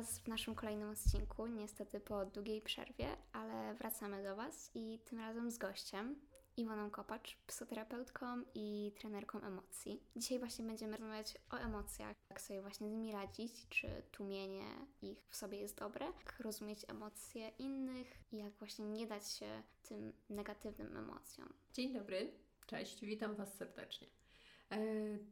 Was w naszym kolejnym odcinku, niestety po długiej przerwie, ale wracamy do Was i tym razem z gościem, Iwoną Kopacz, psychoterapeutką i trenerką emocji. Dzisiaj właśnie będziemy rozmawiać o emocjach, jak sobie właśnie z nimi radzić, czy tłumienie ich w sobie jest dobre, jak rozumieć emocje innych i jak właśnie nie dać się tym negatywnym emocjom. Dzień dobry, cześć, witam Was serdecznie. E,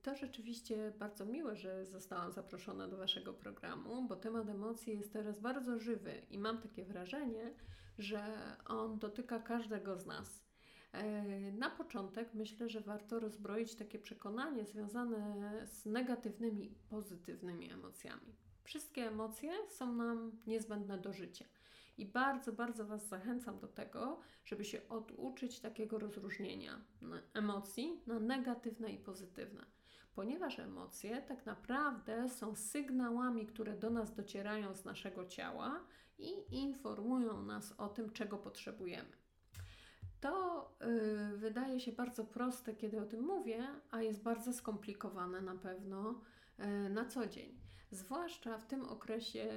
to rzeczywiście bardzo miłe, że zostałam zaproszona do Waszego programu, bo temat emocji jest teraz bardzo żywy i mam takie wrażenie, że on dotyka każdego z nas. E, na początek myślę, że warto rozbroić takie przekonanie związane z negatywnymi i pozytywnymi emocjami. Wszystkie emocje są nam niezbędne do życia. I bardzo, bardzo Was zachęcam do tego, żeby się oduczyć takiego rozróżnienia emocji na negatywne i pozytywne. Ponieważ emocje tak naprawdę są sygnałami, które do nas docierają z naszego ciała i informują nas o tym, czego potrzebujemy. To yy, wydaje się bardzo proste, kiedy o tym mówię, a jest bardzo skomplikowane na pewno yy, na co dzień. Zwłaszcza w tym okresie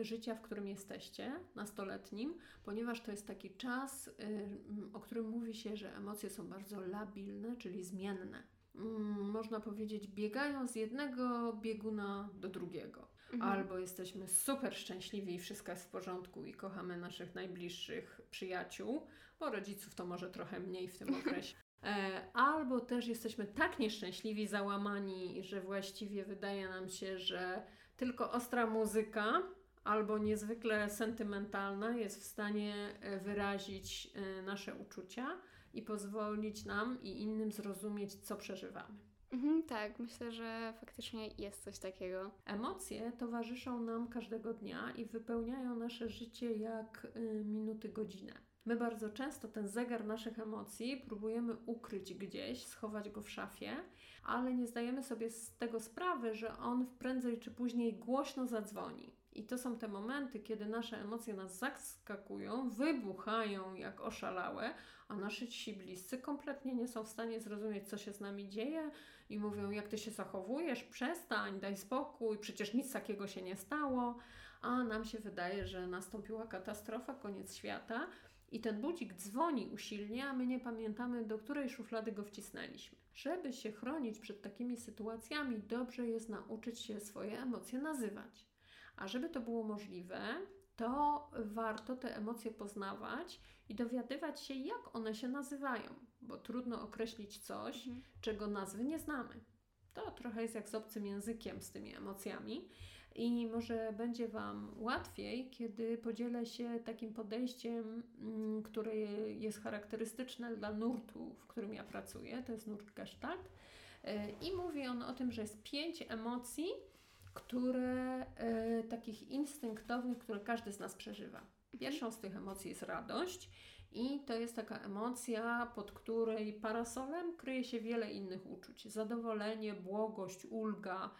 życia, w którym jesteście, nastoletnim, ponieważ to jest taki czas, yy, o którym mówi się, że emocje są bardzo labilne, czyli zmienne. Mm, można powiedzieć, biegają z jednego bieguna do drugiego. Mhm. Albo jesteśmy super szczęśliwi i wszystko jest w porządku i kochamy naszych najbliższych przyjaciół, bo rodziców to może trochę mniej w tym okresie. E, albo też jesteśmy tak nieszczęśliwi, załamani, że właściwie wydaje nam się, że tylko ostra muzyka albo niezwykle sentymentalna jest w stanie e, wyrazić e, nasze uczucia i pozwolić nam i innym zrozumieć, co przeżywamy. Mhm, tak, myślę, że faktycznie jest coś takiego. Emocje towarzyszą nam każdego dnia i wypełniają nasze życie jak y, minuty, godzinę. My bardzo często ten zegar naszych emocji próbujemy ukryć gdzieś, schować go w szafie, ale nie zdajemy sobie z tego sprawy, że on prędzej czy później głośno zadzwoni. I to są te momenty, kiedy nasze emocje nas zaskakują, wybuchają jak oszalałe, a nasi bliscy kompletnie nie są w stanie zrozumieć, co się z nami dzieje i mówią, jak ty się zachowujesz, przestań, daj spokój, przecież nic takiego się nie stało, a nam się wydaje, że nastąpiła katastrofa, koniec świata. I ten budzik dzwoni usilnie, a my nie pamiętamy, do której szuflady go wcisnęliśmy. Żeby się chronić przed takimi sytuacjami, dobrze jest nauczyć się swoje emocje nazywać. A żeby to było możliwe, to warto te emocje poznawać i dowiadywać się, jak one się nazywają, bo trudno określić coś, mhm. czego nazwy nie znamy. To trochę jest jak z obcym językiem, z tymi emocjami. I może będzie Wam łatwiej, kiedy podzielę się takim podejściem, mm, które jest charakterystyczne dla nurtu, w którym ja pracuję. To jest nurt Gestalt. Y, I mówi on o tym, że jest pięć emocji, które e, takich instynktownych, które każdy z nas przeżywa. Pierwszą z tych emocji jest radość i to jest taka emocja, pod której parasolem kryje się wiele innych uczuć. Zadowolenie, błogość, ulga, e,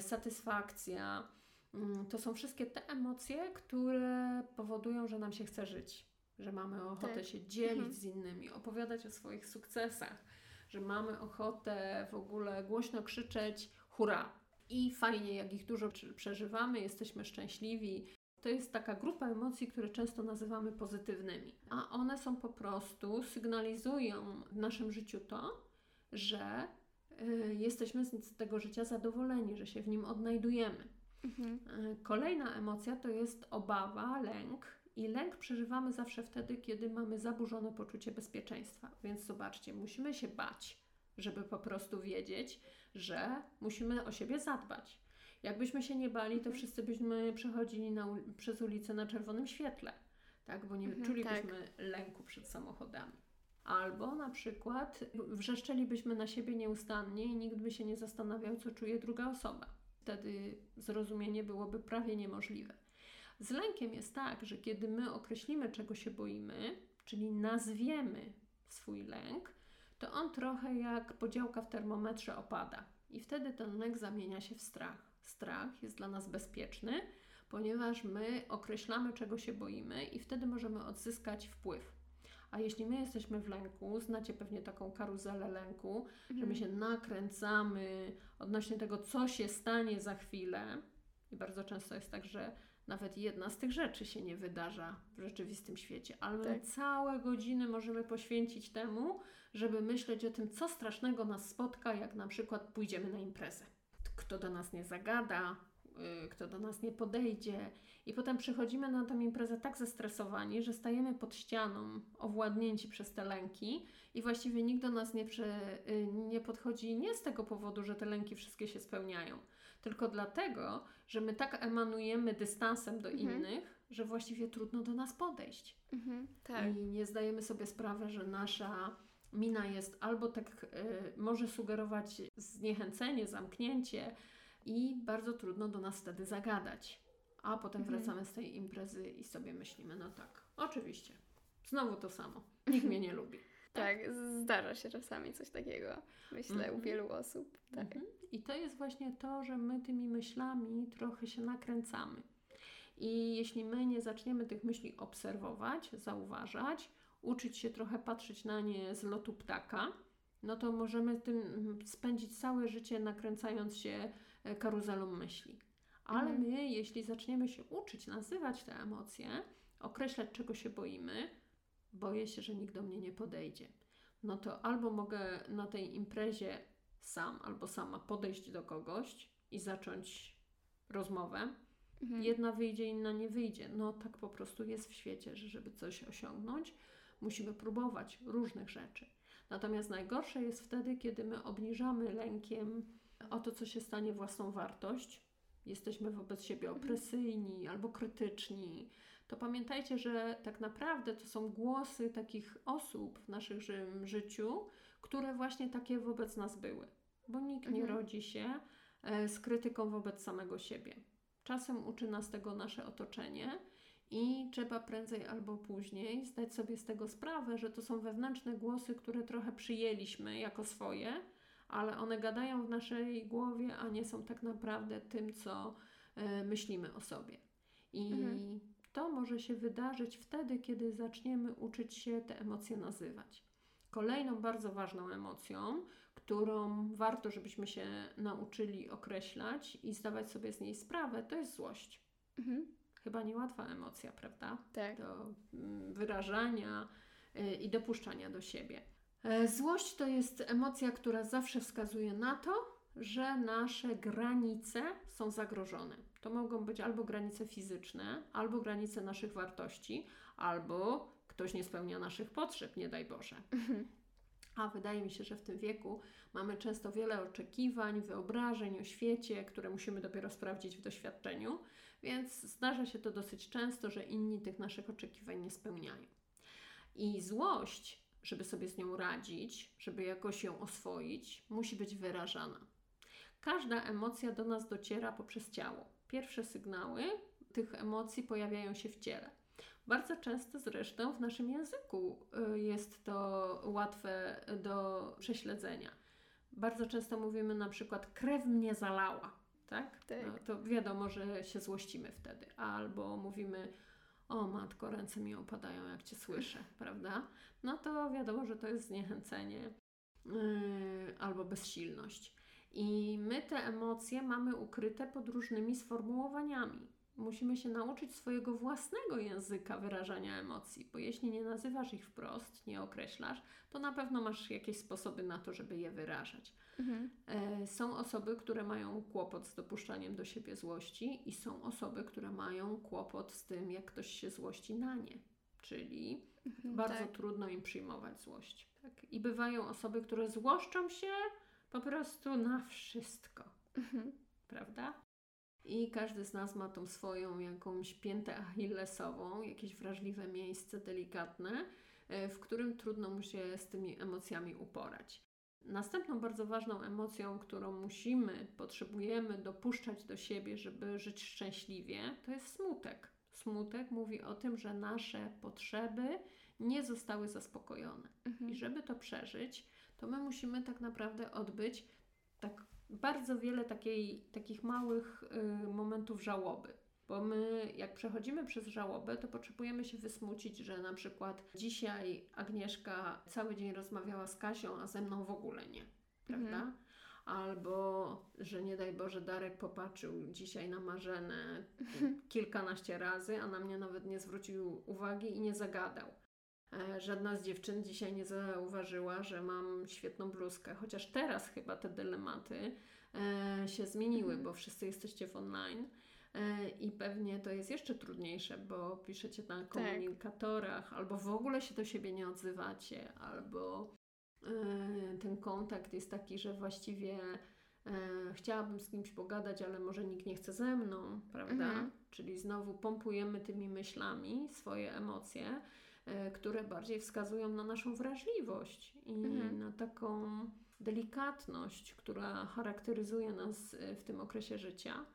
satysfakcja. Mm, to są wszystkie te emocje, które powodują, że nam się chce żyć, że mamy ochotę tak. się dzielić mhm. z innymi, opowiadać o swoich sukcesach, że mamy ochotę w ogóle głośno krzyczeć hurra, i fajnie, jak ich dużo przeżywamy, jesteśmy szczęśliwi. To jest taka grupa emocji, które często nazywamy pozytywnymi, a one są po prostu, sygnalizują w naszym życiu to, że jesteśmy z tego życia zadowoleni, że się w nim odnajdujemy. Mhm. Y, kolejna emocja to jest obawa, lęk. I lęk przeżywamy zawsze wtedy, kiedy mamy zaburzone poczucie bezpieczeństwa. Więc zobaczcie, musimy się bać żeby po prostu wiedzieć, że musimy o siebie zadbać. Jakbyśmy się nie bali, to mhm. wszyscy byśmy przechodzili na, przez ulicę na czerwonym świetle, tak? bo nie mhm, czulibyśmy tak. lęku przed samochodami. Albo na przykład wrzeszczelibyśmy na siebie nieustannie i nikt by się nie zastanawiał, co czuje druga osoba. Wtedy zrozumienie byłoby prawie niemożliwe. Z lękiem jest tak, że kiedy my określimy, czego się boimy, czyli nazwiemy swój lęk, to on trochę jak podziałka w termometrze opada. I wtedy ten lęk zamienia się w strach. Strach jest dla nas bezpieczny, ponieważ my określamy, czego się boimy, i wtedy możemy odzyskać wpływ. A jeśli my jesteśmy w lęku, znacie pewnie taką karuzelę lęku, mhm. że my mhm. się nakręcamy odnośnie tego, co się stanie za chwilę, I bardzo często jest tak, że nawet jedna z tych rzeczy się nie wydarza w rzeczywistym świecie, ale Tak. całe godziny możemy poświęcić temu, żeby myśleć o tym, co strasznego nas spotka, jak na przykład pójdziemy na imprezę. Kto do nas nie zagada, kto do nas nie podejdzie. I potem przychodzimy na tę imprezę tak zestresowani, że stajemy pod ścianą, owładnięci przez te lęki i właściwie nikt do nas nie, prze, y, nie podchodzi nie z tego powodu, że te lęki wszystkie się spełniają, tylko dlatego, że my tak emanujemy dystansem do Mhm. innych, że właściwie trudno do nas podejść. Mhm, tak. I nie zdajemy sobie sprawy, że nasza mina jest albo tak y, może sugerować zniechęcenie, zamknięcie i bardzo trudno do nas wtedy zagadać. A potem Mhm. wracamy z tej imprezy i sobie myślimy, no tak, oczywiście, znowu to samo, nikt mnie nie lubi. Tak, zdarza się czasami coś takiego, myślę, u Mhm. wielu osób. Tak. Mhm. I to jest właśnie to, że my tymi myślami trochę się nakręcamy. I jeśli my nie zaczniemy tych myśli obserwować, zauważać, uczyć się trochę patrzeć na nie z lotu ptaka, no to możemy tym mm, spędzić całe życie nakręcając się karuzelą myśli. Ale Mhm. my, jeśli zaczniemy się uczyć nazywać te emocje, określać czego się boimy, boję się, że nikt do mnie nie podejdzie. No to albo mogę na tej imprezie sam albo sama podejść do kogoś i zacząć rozmowę. Mhm. Jedna wyjdzie, inna nie wyjdzie. No tak po prostu jest w świecie, że żeby coś osiągnąć, musimy próbować różnych rzeczy. Natomiast najgorsze jest wtedy, kiedy my obniżamy lękiem o to, co się stanie własną wartość. Jesteśmy wobec siebie opresyjni albo krytyczni. To pamiętajcie, że tak naprawdę to są głosy takich osób w naszym ży- życiu, które właśnie takie wobec nas były. Bo nikt nie Mhm. rodzi się e, z krytyką wobec samego siebie. Czasem uczy nas tego nasze otoczenie i trzeba prędzej albo później zdać sobie z tego sprawę, że to są wewnętrzne głosy, które trochę przyjęliśmy jako swoje, ale one gadają w naszej głowie, a nie są tak naprawdę tym, co e, myślimy o sobie. I Mhm. to może się wydarzyć wtedy, kiedy zaczniemy uczyć się te emocje nazywać. Kolejną bardzo ważną emocją, którą warto, żebyśmy się nauczyli określać i zdawać sobie z niej sprawę, to jest złość. Mhm. Chyba niełatwa emocja, prawda? Tak. Do mm, wyrażania y, i dopuszczania do siebie. E, Złość to jest emocja, która zawsze wskazuje na to, że nasze granice są zagrożone. To mogą być albo granice fizyczne, albo granice naszych wartości, albo ktoś nie spełnia naszych potrzeb, nie daj Boże. Mhm. A wydaje mi się, że w tym wieku mamy często wiele oczekiwań, wyobrażeń o świecie, które musimy dopiero sprawdzić w doświadczeniu, więc zdarza się to dosyć często, że inni tych naszych oczekiwań nie spełniają. I złość, żeby sobie z nią radzić, żeby jakoś ją oswoić, musi być wyrażana. Każda emocja do nas dociera poprzez ciało. Pierwsze sygnały tych emocji pojawiają się w ciele. Bardzo często zresztą w naszym języku y, jest to łatwe do prześledzenia. Bardzo często mówimy na przykład krew mnie zalała, tak? Tak. No, to wiadomo, że się złościmy wtedy. Albo mówimy o matko, ręce mi opadają jak Cię słyszę, prawda? No to wiadomo, że to jest zniechęcenie yy, albo bezsilność. I my te emocje mamy ukryte pod różnymi sformułowaniami. Musimy się nauczyć swojego własnego języka wyrażania emocji, bo jeśli nie nazywasz ich wprost, nie określasz, to na pewno masz jakieś sposoby na to, żeby je wyrażać. Mhm. E, Są osoby, które mają kłopot z dopuszczaniem do siebie złości, i są osoby, które mają kłopot z tym, jak ktoś się złości na nie. Czyli Mhm. bardzo tak. trudno im przyjmować złość. Tak? I bywają osoby, które złoszczą się po prostu na wszystko, Mhm. prawda? I każdy z nas ma tą swoją jakąś piętę achillesową, jakieś wrażliwe miejsce delikatne, e, w którym trudno mu się z tymi emocjami uporać. Następną bardzo ważną emocją, którą musimy, potrzebujemy dopuszczać do siebie, żeby żyć szczęśliwie, to jest smutek. Smutek mówi o tym, że nasze potrzeby nie zostały zaspokojone. Mhm. I żeby to przeżyć, to my musimy tak naprawdę odbyć tak bardzo wiele takiej, takich małych y, momentów żałoby. Bo my, jak przechodzimy przez żałobę, to potrzebujemy się wysmucić, że na przykład dzisiaj Agnieszka cały dzień rozmawiała z Kasią, a ze mną w ogóle nie. Prawda? Mhm. albo że nie daj Boże Darek popatrzył dzisiaj na Marzenę kilkanaście razy, a na mnie nawet nie zwrócił uwagi i nie zagadał. E, Żadna z dziewczyn dzisiaj nie zauważyła, że mam świetną bluzkę, chociaż teraz chyba te dylematy e, się zmieniły, Mhm. bo wszyscy jesteście w online. E, I pewnie to jest jeszcze trudniejsze, bo piszecie na komunikatorach, albo w ogóle się do siebie nie odzywacie, albo ten kontakt jest taki, że właściwie chciałabym z kimś pogadać, ale może nikt nie chce ze mną, prawda? Mhm. Czyli znowu pompujemy tymi myślami swoje emocje, które bardziej wskazują na naszą wrażliwość i Mhm. na taką delikatność, która charakteryzuje nas e, w tym okresie życia.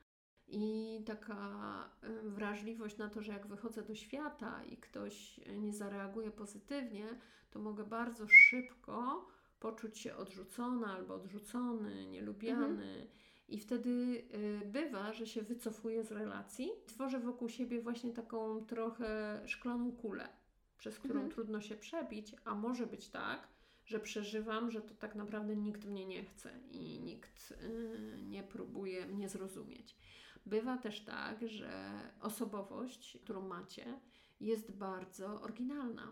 I taka e, wrażliwość na to, że jak wychodzę do świata i ktoś e, nie zareaguje pozytywnie, to mogę bardzo szybko poczuć się odrzucona albo odrzucony, nielubiany. I wtedy bywa, że się wycofuję z relacji, tworzę wokół siebie właśnie taką trochę szklaną kulę, przez którą Mhm. trudno się przebić, a może być tak, że przeżywam, że to tak naprawdę nikt mnie nie chce i nikt y, nie próbuje mnie zrozumieć. Bywa też tak, że osobowość, którą macie, jest bardzo oryginalna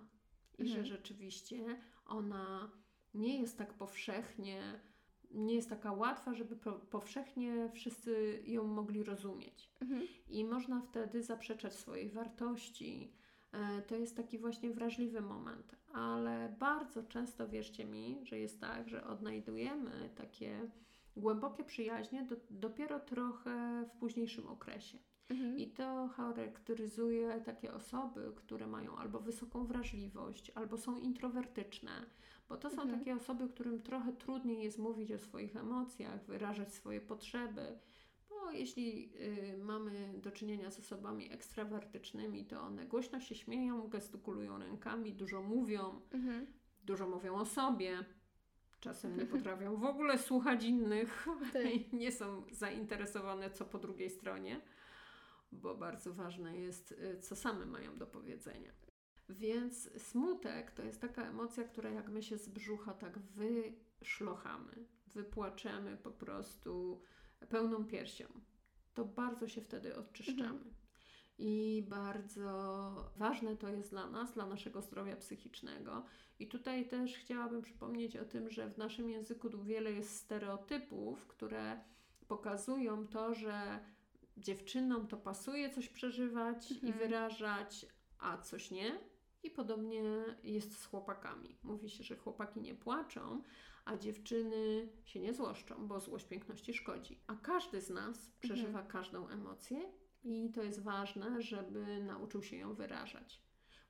i Mhm. że rzeczywiście ona nie jest tak powszechnie, nie jest taka łatwa, żeby po, powszechnie wszyscy ją mogli rozumieć. Mhm. I można wtedy zaprzeczać swojej wartości. E, To jest taki właśnie wrażliwy moment, ale bardzo często wierzcie mi, że jest tak, że odnajdujemy takie głębokie przyjaźnie do, dopiero trochę w późniejszym okresie. Mhm. I to charakteryzuje takie osoby, które mają albo wysoką wrażliwość, albo są introwertyczne, bo to są Mhm. takie osoby, którym trochę trudniej jest mówić o swoich emocjach, wyrażać swoje potrzeby. Bo jeśli y, mamy do czynienia z osobami ekstrawertycznymi, to one głośno się śmieją, gestykulują rękami, dużo mówią, Mhm. dużo mówią o sobie. Czasem nie potrafią w ogóle słuchać innych Tak. i nie są zainteresowane, co po drugiej stronie, bo bardzo ważne jest, y, co same mają do powiedzenia. Więc smutek to jest taka emocja, która jak my się z brzucha tak wyszlochamy, wypłaczemy po prostu pełną piersią, to bardzo się wtedy odczyszczamy. Mhm. I bardzo ważne to jest dla nas, dla naszego zdrowia psychicznego. I tutaj też chciałabym przypomnieć o tym, że w naszym języku tu wiele jest stereotypów, które pokazują to, że dziewczynom to pasuje coś przeżywać i Mhm. wyrażać, a coś nie. I podobnie jest z chłopakami. Mówi się, że chłopaki nie płaczą, a dziewczyny się nie złoszczą, bo złość piękności szkodzi. A każdy z nas przeżywa każdą emocję i to jest ważne, żeby nauczył się ją wyrażać.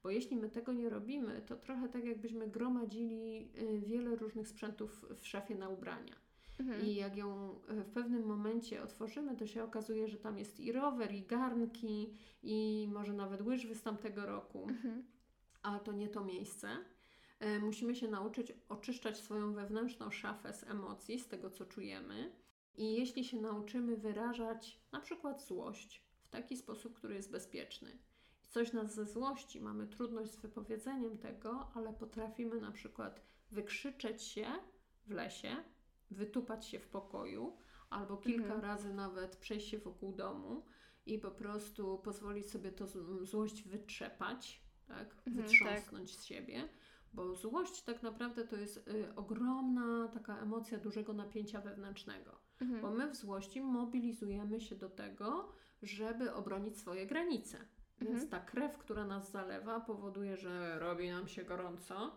Bo jeśli my tego nie robimy, to trochę tak jakbyśmy gromadzili y, wiele różnych sprzętów w szafie na ubrania. Mhm. I jak ją y, w pewnym momencie otworzymy, to się okazuje, że tam jest i rower, i garnki, i może nawet łyżwy z tamtego roku Mhm. a to nie to miejsce. E, Musimy się nauczyć oczyszczać swoją wewnętrzną szafę z emocji, z tego co czujemy. I jeśli się nauczymy wyrażać na przykład złość w taki sposób, który jest bezpieczny, coś nas ze złości, mamy trudność z wypowiedzeniem tego, ale potrafimy na przykład wykrzyczeć się w lesie, wytupać się w pokoju, albo kilka Mhm. razy nawet przejść się wokół domu i po prostu pozwolić sobie to złość wytrzepać, tak? Mhm, wytrząsnąć z siebie. Bo złość tak naprawdę to jest y, ogromna taka emocja dużego napięcia wewnętrznego. Mhm. Bo my w złości mobilizujemy się do tego, żeby obronić swoje granice. Więc Mhm. ta krew, która nas zalewa, powoduje, że robi nam się gorąco.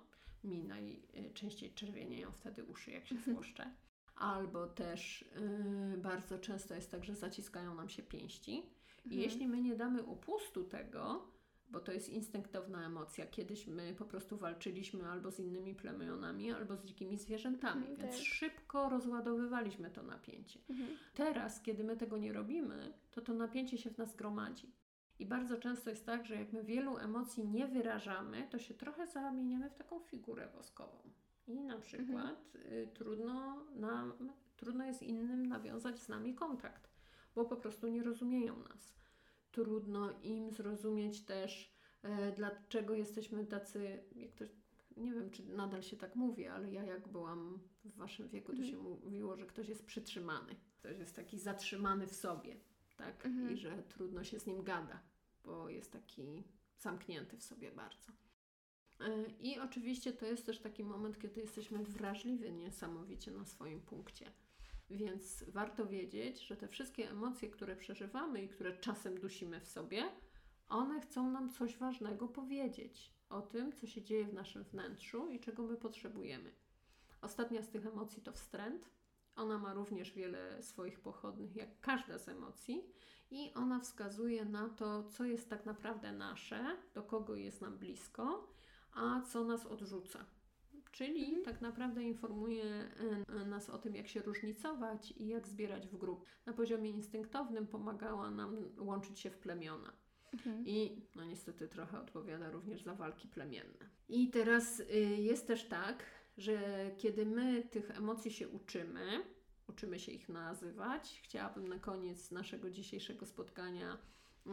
Mi najczęściej czerwienieją wtedy uszy, jak się złoszczę. Albo też y, bardzo często jest tak, że zaciskają nam się pięści. I Mhm. jeśli my nie damy upustu tego, bo to jest instynktowna emocja, kiedyś my po prostu walczyliśmy albo z innymi plemionami, albo z dzikimi zwierzętami, Mhm, więc tak. szybko rozładowywaliśmy to napięcie. Mhm. Teraz, kiedy my tego nie robimy, to to napięcie się w nas gromadzi. I bardzo często jest tak, że jak my wielu emocji nie wyrażamy, to się trochę zamieniamy w taką figurę woskową. I na przykład y, trudno, nam, trudno jest innym nawiązać z nami kontakt, bo po prostu nie rozumieją nas. Trudno im zrozumieć też, e, dlaczego jesteśmy tacy, jak to nie wiem, czy nadal się tak mówi, ale ja jak byłam w waszym wieku, to Mhm. się mówiło, że ktoś jest przytrzymany. Ktoś jest taki zatrzymany w sobie, tak? Mhm. I że trudno się z nim gada, bo jest taki zamknięty w sobie bardzo. E, I oczywiście to jest też taki moment, kiedy jesteśmy wrażliwi niesamowicie na swoim punkcie. Więc warto wiedzieć, że te wszystkie emocje, które przeżywamy i które czasem dusimy w sobie, one chcą nam coś ważnego powiedzieć o tym, co się dzieje w naszym wnętrzu i czego my potrzebujemy. Ostatnia z tych emocji to wstręt. Ona ma również wiele swoich pochodnych, jak każda z emocji, i ona wskazuje na to, co jest tak naprawdę nasze, do kogo jest nam blisko, a co nas odrzuca. Czyli tak naprawdę informuje e, nas o tym, jak się różnicować i jak zbierać w grup. Na poziomie instynktownym pomagała nam łączyć się w plemiona. Mhm. I no niestety trochę odpowiada również za walki plemienne. I teraz y, jest też tak, że kiedy my tych emocji się uczymy, uczymy się ich nazywać, chciałabym na koniec naszego dzisiejszego spotkania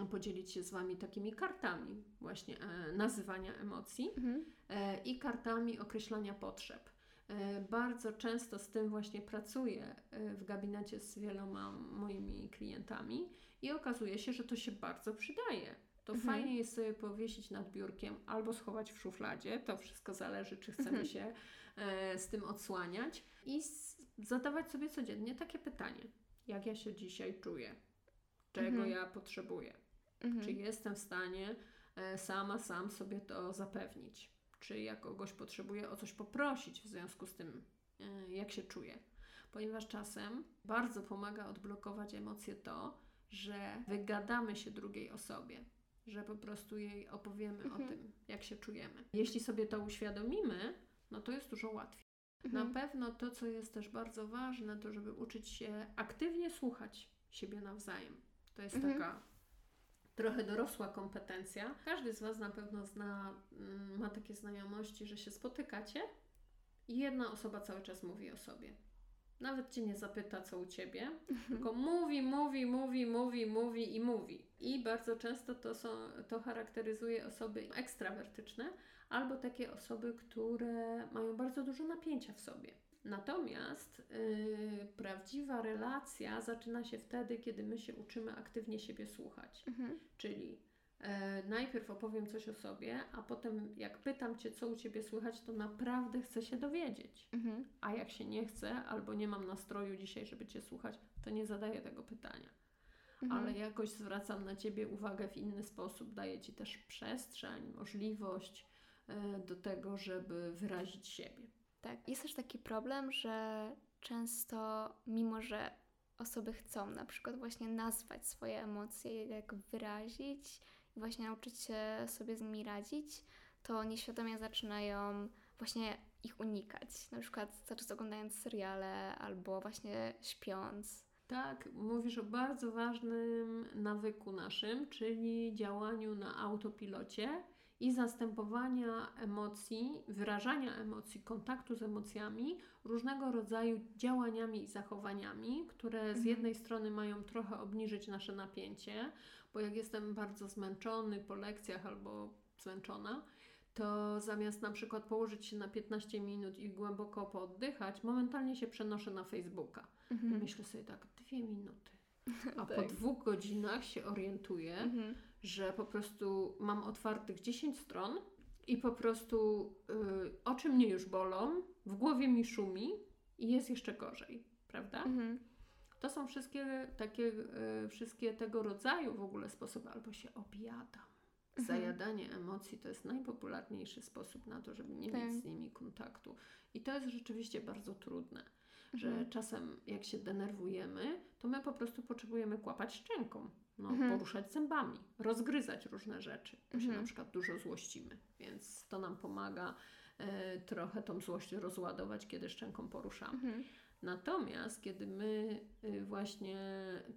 podzielić się z Wami takimi kartami właśnie e, nazywania emocji Mhm. e, i kartami określania potrzeb. E, Bardzo często z tym właśnie pracuję w gabinecie z wieloma moimi klientami i okazuje się, że to się bardzo przydaje. To Mhm. fajnie jest sobie powiesić nad biurkiem albo schować w szufladzie. To wszystko zależy, czy chcemy Mhm. się z tym odsłaniać i zadawać sobie codziennie takie pytanie: jak ja się dzisiaj czuję? Czego Mhm. ja potrzebuję? Mhm. Czy jestem w stanie e, sama, sam sobie to zapewnić? Czy ja kogoś potrzebuję o coś poprosić w związku z tym, e, jak się czuję? Ponieważ czasem bardzo pomaga odblokować emocje to, że wygadamy się drugiej osobie, że po prostu jej opowiemy Mhm. o tym, jak się czujemy. Jeśli sobie to uświadomimy, no to jest dużo łatwiej. Mhm. Na pewno to, co jest też bardzo ważne, to żeby uczyć się aktywnie słuchać siebie nawzajem. To jest Mhm. taka trochę dorosła kompetencja. Każdy z Was na pewno zna, mm, ma takie znajomości, że się spotykacie i jedna osoba cały czas mówi o sobie. Nawet Cię nie zapyta, co u Ciebie, tylko mówi, mówi, mówi, mówi, mówi i mówi. I bardzo często to, są, to charakteryzuje osoby ekstrawertyczne albo takie osoby, które mają bardzo dużo napięcia w sobie. Natomiast yy, prawdziwa relacja zaczyna się wtedy, kiedy my się uczymy aktywnie siebie słuchać. Mhm. Czyli e, najpierw opowiem coś o sobie, a potem jak pytam Cię, co u Ciebie słychać, to naprawdę chcę się dowiedzieć. Mhm. A jak się nie chcę, albo nie mam nastroju dzisiaj, żeby Cię słuchać, to nie zadaję tego pytania. Mhm. Ale jakoś zwracam na Ciebie uwagę w inny sposób, daję Ci też przestrzeń, możliwość e, do tego, żeby wyrazić siebie. Tak. Jest też taki problem, że często, mimo że osoby chcą na przykład właśnie nazwać swoje emocje, jak wyrazić i właśnie nauczyć się sobie z nimi radzić, to nieświadomie zaczynają właśnie ich unikać. Na przykład cały czas oglądając seriale albo właśnie śpiąc. Tak, mówisz o bardzo ważnym nawyku naszym, czyli działaniu na autopilocie i zastępowania emocji, wyrażania emocji, kontaktu z emocjami, różnego rodzaju działaniami i zachowaniami, które z Mhm. jednej strony mają trochę obniżyć nasze napięcie, bo jak jestem bardzo zmęczony po lekcjach albo zmęczona, to zamiast na przykład położyć się na 15 minut i głęboko pooddychać, momentalnie się przenoszę na Facebooka. Mhm. myślę sobie tak, dwie minuty. A po Tak. dwóch godzinach się orientuję, Mhm. Że po prostu mam otwartych 10 stron i po prostu y, oczy mnie już bolą, w głowie mi szumi i jest jeszcze gorzej, prawda? Mhm. To są wszystkie takie, y, wszystkie tego rodzaju w ogóle sposoby, albo się Mhm. Zajadanie emocji to jest najpopularniejszy sposób na to, żeby nie Tak. mieć z nimi kontaktu. I to jest rzeczywiście bardzo trudne że Mhm. czasem jak się denerwujemy, to my po prostu potrzebujemy kłapać szczęką, no, Mhm. poruszać zębami, rozgryzać różne rzeczy, bo się Mhm. na przykład dużo złościmy, więc to nam pomaga e, trochę tą złość rozładować, kiedy szczęką poruszamy. Natomiast kiedy my y, właśnie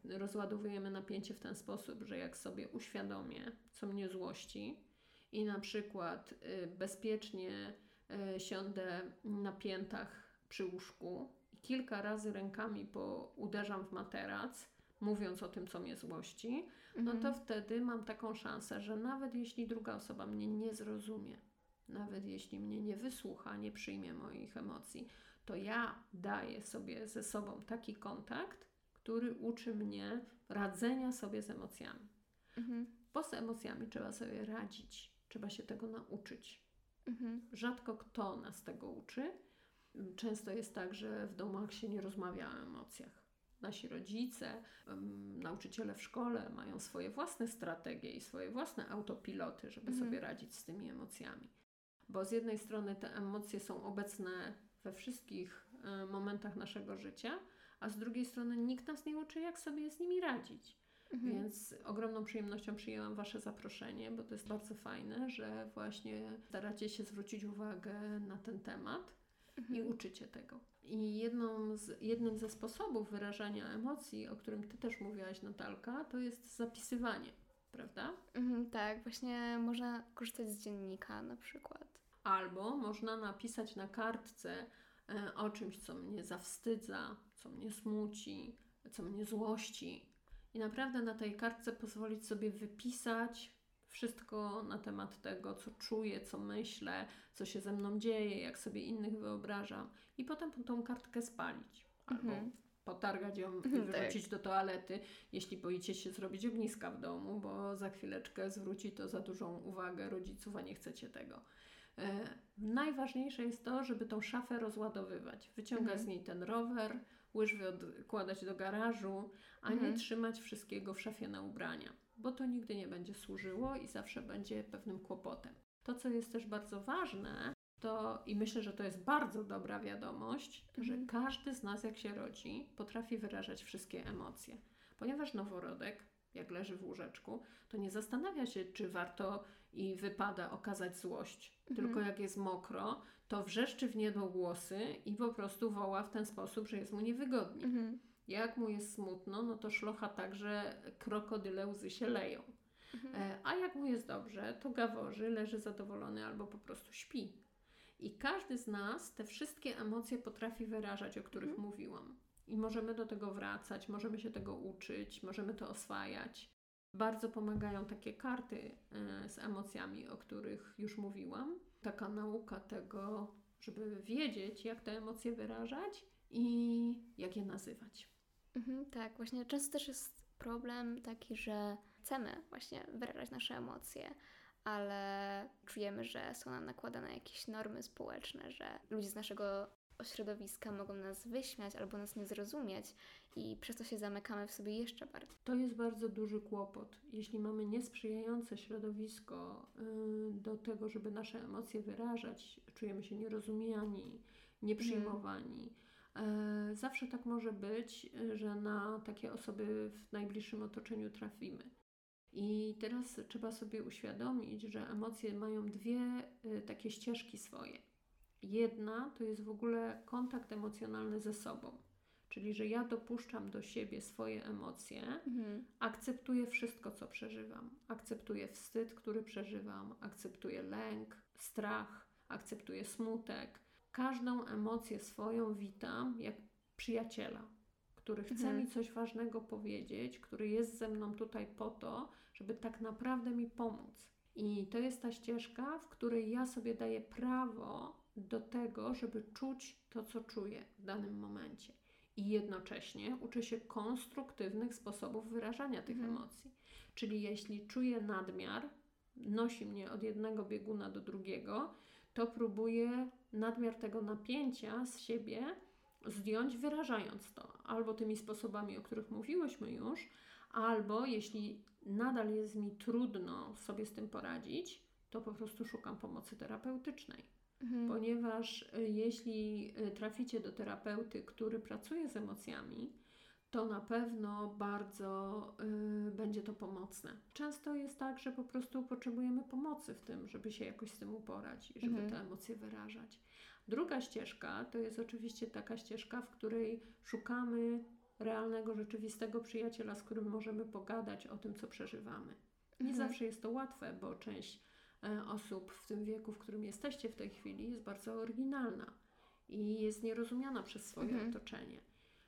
rozładowujemy napięcie w ten sposób, że jak sobie uświadomię, co mnie złości i na przykład y, bezpiecznie y, siądę na piętach przy łóżku i kilka razy rękami po, uderzam w materac, mówiąc o tym, co mnie złości, no to Mhm. wtedy mam taką szansę, że nawet jeśli druga osoba mnie nie zrozumie, nawet jeśli mnie nie wysłucha, nie przyjmie moich emocji, to ja daję sobie ze sobą taki kontakt, który uczy mnie radzenia sobie z emocjami. Mhm. Bo z emocjami trzeba sobie radzić, trzeba się tego nauczyć. Mhm. Rzadko kto nas tego uczy. Często jest tak, że w domach się nie rozmawia o emocjach. Nasi rodzice, nauczyciele w szkole mają swoje własne strategie i swoje własne autopiloty, żeby Mhm. sobie radzić z tymi emocjami. Bo z jednej strony te emocje są obecne we wszystkich e, momentach naszego życia, a z drugiej strony nikt nas nie uczy, jak sobie z nimi radzić. Mhm. Więc ogromną przyjemnością przyjęłam Wasze zaproszenie, bo to jest bardzo fajne, że właśnie staracie się zwrócić uwagę na ten temat i Mhm. uczycie tego. I jedną z, jednym ze sposobów wyrażania emocji, o którym Ty też mówiłaś, Natalka, to jest zapisywanie, prawda? Mhm, tak, właśnie można korzystać z dziennika na przykład. Albo można napisać na kartce e, o czymś, co mnie zawstydza, co mnie smuci, co mnie złości. I naprawdę na tej kartce pozwolić sobie wypisać wszystko na temat tego, co czuję, co myślę, co się ze mną dzieje, jak sobie innych wyobrażam. I potem tą kartkę spalić. Albo Mhm. potargać ją i Mhm, wyrzucić do toalety, jeśli boicie się zrobić ogniska w domu, bo za chwileczkę zwróci to za dużą uwagę rodziców, a nie chcecie tego. E, najważniejsze jest to, żeby tą szafę rozładowywać. Wyciągać Mhm. z niej ten rower, łyżwy odkładać do garażu, a nie Mhm. trzymać wszystkiego w szafie na ubrania, bo to nigdy nie będzie służyło i zawsze będzie pewnym kłopotem. To, co jest też bardzo ważne, to i myślę, że to jest bardzo dobra wiadomość, Mhm. że każdy z nas, jak się rodzi, potrafi wyrażać wszystkie emocje. Ponieważ noworodek, jak leży w łóżeczku, to nie zastanawia się, czy warto i wypada okazać złość. Mhm. Tylko jak jest mokro, to wrzeszczy w niedogłosy i po prostu woła w ten sposób, że jest mu niewygodnie. Mhm. Jak mu jest smutno, no to szlocha tak, że krokodyle łzy się leją. Mhm. E, A jak mu jest dobrze, to gaworzy, leży zadowolony albo po prostu śpi. I każdy z nas te wszystkie emocje potrafi wyrażać, o których Mhm. mówiłam. I możemy do tego wracać, możemy się tego uczyć, możemy to oswajać. Bardzo pomagają takie karty e, z emocjami, o których już mówiłam. Taka nauka tego, żeby wiedzieć, jak te emocje wyrażać i jak je nazywać. Mhm, tak, właśnie często też jest problem taki, że chcemy właśnie wyrażać nasze emocje, ale czujemy, że są nam nakładane jakieś normy społeczne, że ludzie z naszego środowiska mogą nas wyśmiać albo nas nie zrozumieć i przez to się zamykamy w sobie jeszcze bardziej. To jest bardzo duży kłopot. Jeśli mamy niesprzyjające środowisko y, do tego, żeby nasze emocje wyrażać, czujemy się nierozumiani, nieprzyjmowani. E, Zawsze tak może być, y, że na takie osoby w najbliższym otoczeniu trafimy. I teraz trzeba sobie uświadomić, że emocje mają dwie y, takie ścieżki swoje. Jedna to jest w ogóle kontakt emocjonalny ze sobą, czyli że ja dopuszczam do siebie swoje emocje, Mhm. akceptuję wszystko, co przeżywam. Akceptuję wstyd, który przeżywam, akceptuję lęk, strach, akceptuję smutek. Każdą emocję swoją witam jak przyjaciela, który chce Mhm. mi coś ważnego powiedzieć, który jest ze mną tutaj po to, żeby tak naprawdę mi pomóc. I to jest ta ścieżka, w której ja sobie daję prawo do tego, żeby czuć to, co czuję w danym momencie. I jednocześnie uczę się konstruktywnych sposobów wyrażania tych Mhm. emocji. Czyli jeśli czuję nadmiar, nosi mnie od jednego bieguna do drugiego, to próbuję nadmiar tego napięcia z siebie zdjąć, wyrażając to albo tymi sposobami, o których mówiłyśmy już, albo jeśli nadal jest mi trudno sobie z tym poradzić, to po prostu szukam pomocy terapeutycznej. Mhm. Ponieważ y, jeśli y, traficie do terapeuty, który pracuje z emocjami, to na pewno bardzo y, będzie to pomocne. Często jest tak, że po prostu potrzebujemy pomocy w tym, żeby się jakoś z tym uporać i żeby Mhm. te emocje wyrażać. Druga ścieżka to jest oczywiście taka ścieżka, w której szukamy realnego, rzeczywistego przyjaciela, z którym możemy pogadać o tym, co przeżywamy. Nie Mhm. zawsze jest to łatwe, bo część osób w tym wieku, w którym jesteście w tej chwili, jest bardzo oryginalna i jest nierozumiana przez swoje Mhm. otoczenie.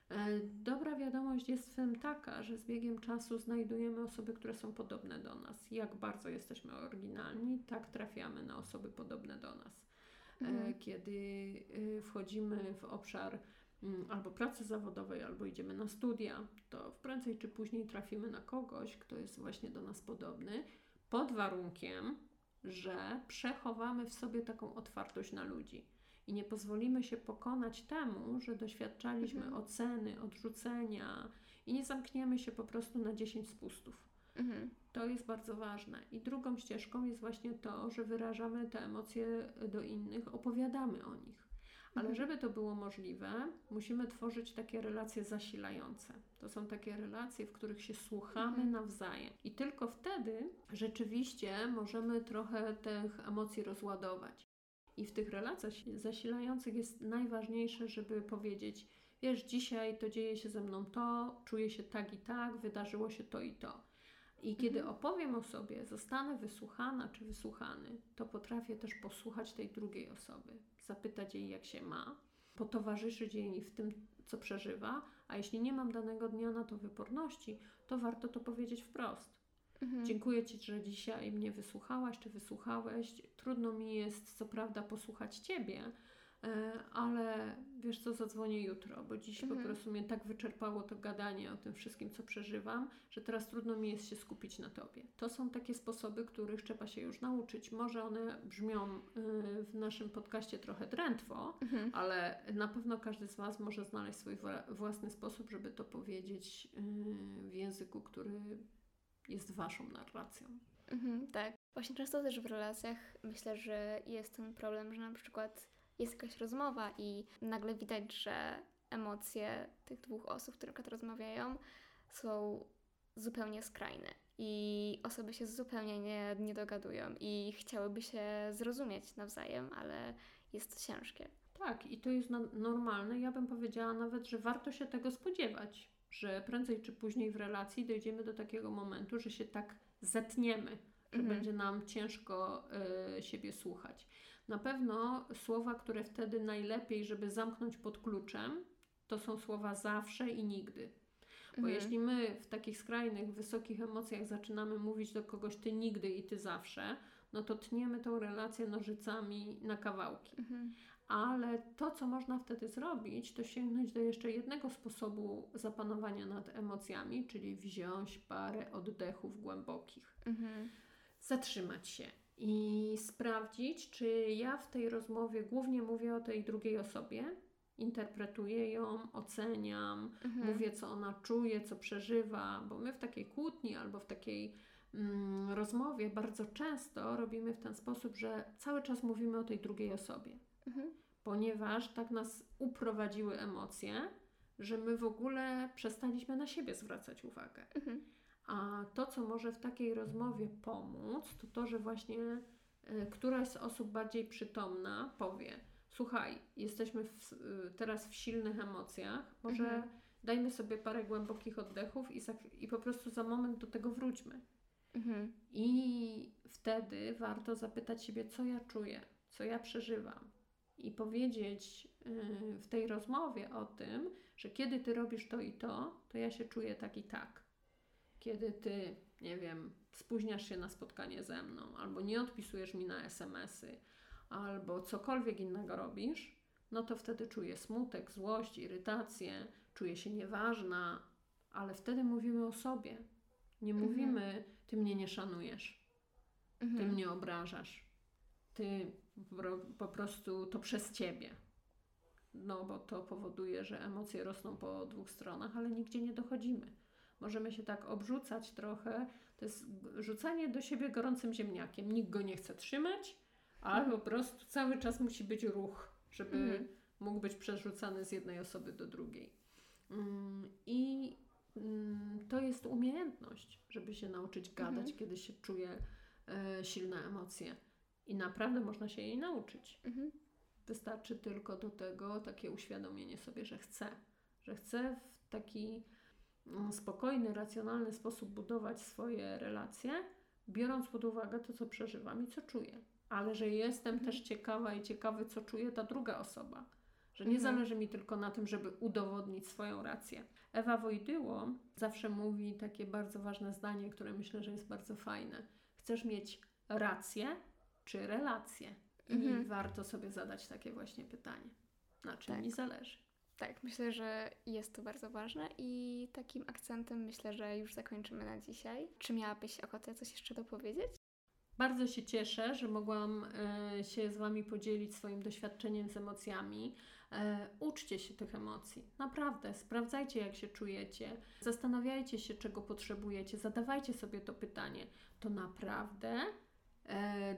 E, dobra wiadomość jest w tym taka, że z biegiem czasu znajdujemy osoby, które są podobne do nas. Jak bardzo jesteśmy oryginalni, tak trafiamy na osoby podobne do nas. E, Mhm. Kiedy wchodzimy w obszar mm, albo pracy zawodowej, albo idziemy na studia, to prędzej czy później trafimy na kogoś, kto jest właśnie do nas podobny, pod warunkiem, że przechowamy w sobie taką otwartość na ludzi i nie pozwolimy się pokonać temu, że doświadczaliśmy Mhm. oceny, odrzucenia i nie zamkniemy się po prostu na 10 spustów. Mhm. To jest bardzo ważne. I drugą ścieżką jest właśnie to, że wyrażamy te emocje do innych, opowiadamy o nich. Ale Mhm. żeby to było możliwe, musimy tworzyć takie relacje zasilające. To są takie relacje, w których się słuchamy Mhm. nawzajem. I tylko wtedy rzeczywiście możemy trochę tych emocji rozładować. I w tych relacjach zasilających jest najważniejsze, żeby powiedzieć: Wiesz, dzisiaj to dzieje się ze mną to, czuję się tak i tak, wydarzyło się to i to. I kiedy Mhm. opowiem o sobie, zostanę wysłuchana czy wysłuchany, to potrafię też posłuchać tej drugiej osoby, zapytać jej, jak się ma, potowarzyszyć jej w tym, co przeżywa, a jeśli nie mam danego dnia na to wyporności, to warto to powiedzieć wprost. Mhm. Dziękuję Ci, że dzisiaj mnie wysłuchałaś czy wysłuchałeś. Trudno mi jest, co prawda, posłuchać Ciebie, ale wiesz co, zadzwonię jutro, bo dziś po Mhm. prostu mnie tak wyczerpało to gadanie o tym wszystkim, co przeżywam, że teraz trudno mi jest się skupić na Tobie. To są takie sposoby, których trzeba się już nauczyć. Może one brzmią y, w naszym podcaście trochę drętwo, Mhm. ale na pewno każdy z Was może znaleźć swój wła- własny sposób, żeby to powiedzieć y, w języku, który jest Waszą narracją. Mhm, tak. Właśnie często też w relacjach myślę, że jest ten problem, że na przykład jest jakaś rozmowa i nagle widać, że emocje tych dwóch osób, które rozmawiają, są zupełnie skrajne i osoby się zupełnie nie, nie dogadują i chciałyby się zrozumieć nawzajem, ale jest to ciężkie. Tak, i to jest normalne. Ja bym powiedziała nawet, że warto się tego spodziewać, że prędzej czy później w relacji dojdziemy do takiego momentu, że się tak zetniemy, że Mhm. będzie nam ciężko y, siebie słuchać. Na pewno słowa, które wtedy najlepiej, żeby zamknąć pod kluczem, to są słowa zawsze i nigdy. Bo Mhm. jeśli my w takich skrajnych, wysokich emocjach zaczynamy mówić do kogoś ty nigdy i ty zawsze, no to tniemy tą relację nożycami na kawałki. Mhm. Ale to, co można wtedy zrobić, to sięgnąć do jeszcze jednego sposobu zapanowania nad emocjami, czyli wziąć parę oddechów głębokich. Mhm. Zatrzymać się i sprawdzić, czy ja w tej rozmowie głównie mówię o tej drugiej osobie, interpretuję ją, oceniam, Mhm. mówię, co ona czuje, co przeżywa, bo my w takiej kłótni albo w takiej mm, rozmowie bardzo często robimy w ten sposób, że cały czas mówimy o tej drugiej osobie Mhm. ponieważ tak nas uprowadziły emocje, że my w ogóle przestaliśmy na siebie zwracać uwagę. Mhm. A to, co może w takiej rozmowie pomóc, to to, że właśnie y, któraś z osób bardziej przytomna powie: Słuchaj, jesteśmy w, y, teraz w silnych emocjach, może Mhm. dajmy sobie parę głębokich oddechów i, i po prostu za moment do tego wróćmy. Mhm. I wtedy warto zapytać siebie, co ja czuję, co ja przeżywam. I powiedzieć yy, w tej rozmowie o tym, że kiedy ty robisz to i to, to ja się czuję tak i tak. Kiedy ty, nie wiem, spóźniasz się na spotkanie ze mną, albo nie odpisujesz mi na SMS-y, albo cokolwiek innego robisz, no to wtedy czuję smutek, złość, irytację, czuję się nieważna, ale wtedy mówimy o sobie. Nie Mhm. mówimy, ty mnie nie szanujesz, ty Mhm. mnie obrażasz, ty po, po prostu to przez ciebie. No bo to powoduje, że emocje rosną po dwóch stronach, ale nigdzie nie dochodzimy. Możemy się tak obrzucać trochę. To jest rzucanie do siebie gorącym ziemniakiem. Nikt go nie chce trzymać, ale Mhm. po prostu cały czas musi być ruch, żeby Mhm. mógł być przerzucany z jednej osoby do drugiej. Mm, I mm, to jest umiejętność, żeby się nauczyć gadać, Mhm. kiedy się czuje e, silne emocje. I naprawdę można się jej nauczyć. Mhm. Wystarczy tylko do tego takie uświadomienie sobie, że chcę, że chcę w taki spokojny, racjonalny sposób budować swoje relacje, biorąc pod uwagę to, co przeżywam i co czuję. Ale że jestem Mhm. też ciekawa i ciekawy, co czuje ta druga osoba. Że nie Mhm. zależy mi tylko na tym, żeby udowodnić swoją rację. Ewa Wojdyło zawsze mówi takie bardzo ważne zdanie, które myślę, że jest bardzo fajne. Chcesz mieć rację czy relację? I Mhm. warto sobie zadać takie właśnie pytanie. Na czym Tak. mi zależy? Tak, myślę, że jest to bardzo ważne i takim akcentem myślę, że już zakończymy na dzisiaj. Czy miałabyś ochotę coś jeszcze dopowiedzieć? Bardzo się cieszę, że mogłam e, się z Wami podzielić swoim doświadczeniem z emocjami. E, uczcie się tych emocji, naprawdę. Sprawdzajcie, jak się czujecie, zastanawiajcie się, czego potrzebujecie, zadawajcie sobie to pytanie. To naprawdę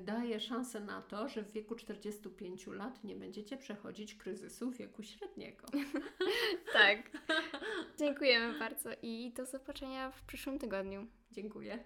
daje szansę na to, że w wieku 45 lat nie będziecie przechodzić kryzysu wieku średniego. Tak. Dziękujemy bardzo i do zobaczenia w przyszłym tygodniu. Dziękuję.